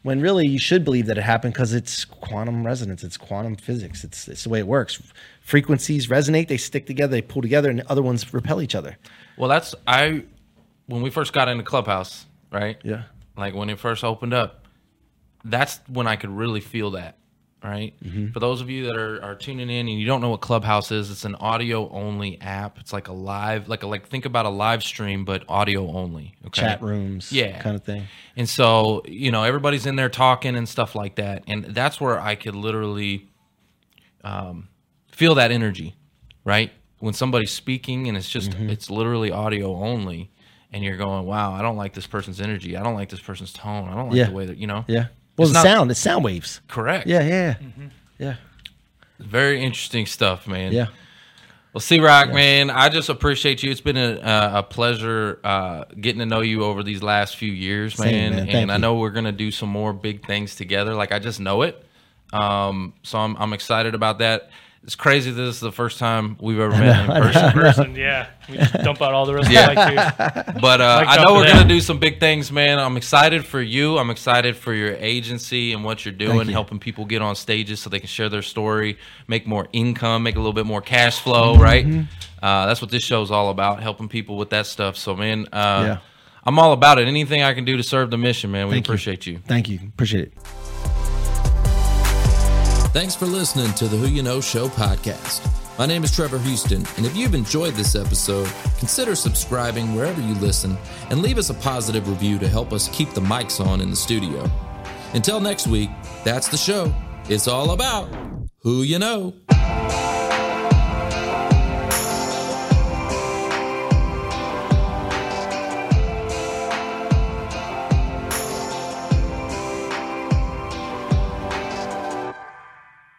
When really you should believe that it happened because it's quantum resonance, it's quantum physics, it's it's the way it works. Frequencies resonate, they stick together, they pull together, and other ones repel each other. Well, that's I. When we first got into Clubhouse, right? Yeah. Like when it first opened up, that's when I could really feel that. Right. Mm-hmm. For those of you that are, are tuning in and you don't know what Clubhouse is, it's an audio only app. It's like a live, like a, like think about a live stream, but audio only. Okay. Chat rooms, Yeah. kind of thing. And so, you know, everybody's in there talking and stuff like that. And that's where I could literally um, feel that energy, right? When somebody's speaking and it's just, Mm-hmm. it's literally audio only. And you're going, wow, I don't like this person's energy. I don't like this person's tone. I don't like Yeah. the way that, you know? Yeah. Well, It's the not- sound, it's sound waves. Correct. Yeah, yeah, yeah. Very interesting stuff, man. Yeah. Well, C-Roc, man, I just appreciate you. It's been a, a, a pleasure uh, getting to know you over these last few years, Same, man. man. And Thank I you. know we're gonna do some more big things together. Like I just know it. Um, so I'm I'm excited about that. It's crazy. This is the first time we've ever met in person. person. Yeah, we just dump out all the rest Yeah. of the mic too. But uh, I know we're them. gonna do some big things, man. I'm excited for you. I'm excited for your agency and what you're doing, you. helping people get on stages so they can share their story, make more income, make a little bit more cash flow. Mm-hmm. Right? Uh, that's what this show's all about, helping people with that stuff. So, man, uh, Yeah. I'm all about it. Anything I can do to serve the mission, man. We Thank you. appreciate you. Thank you. Appreciate it. Thanks for listening to the Who You Know Show podcast. My name is Trevor Houston, and if you've enjoyed this episode, consider subscribing wherever you listen and leave us a positive review to help us keep the mics on in the studio. Until next week, that's the show. It's all about who you know.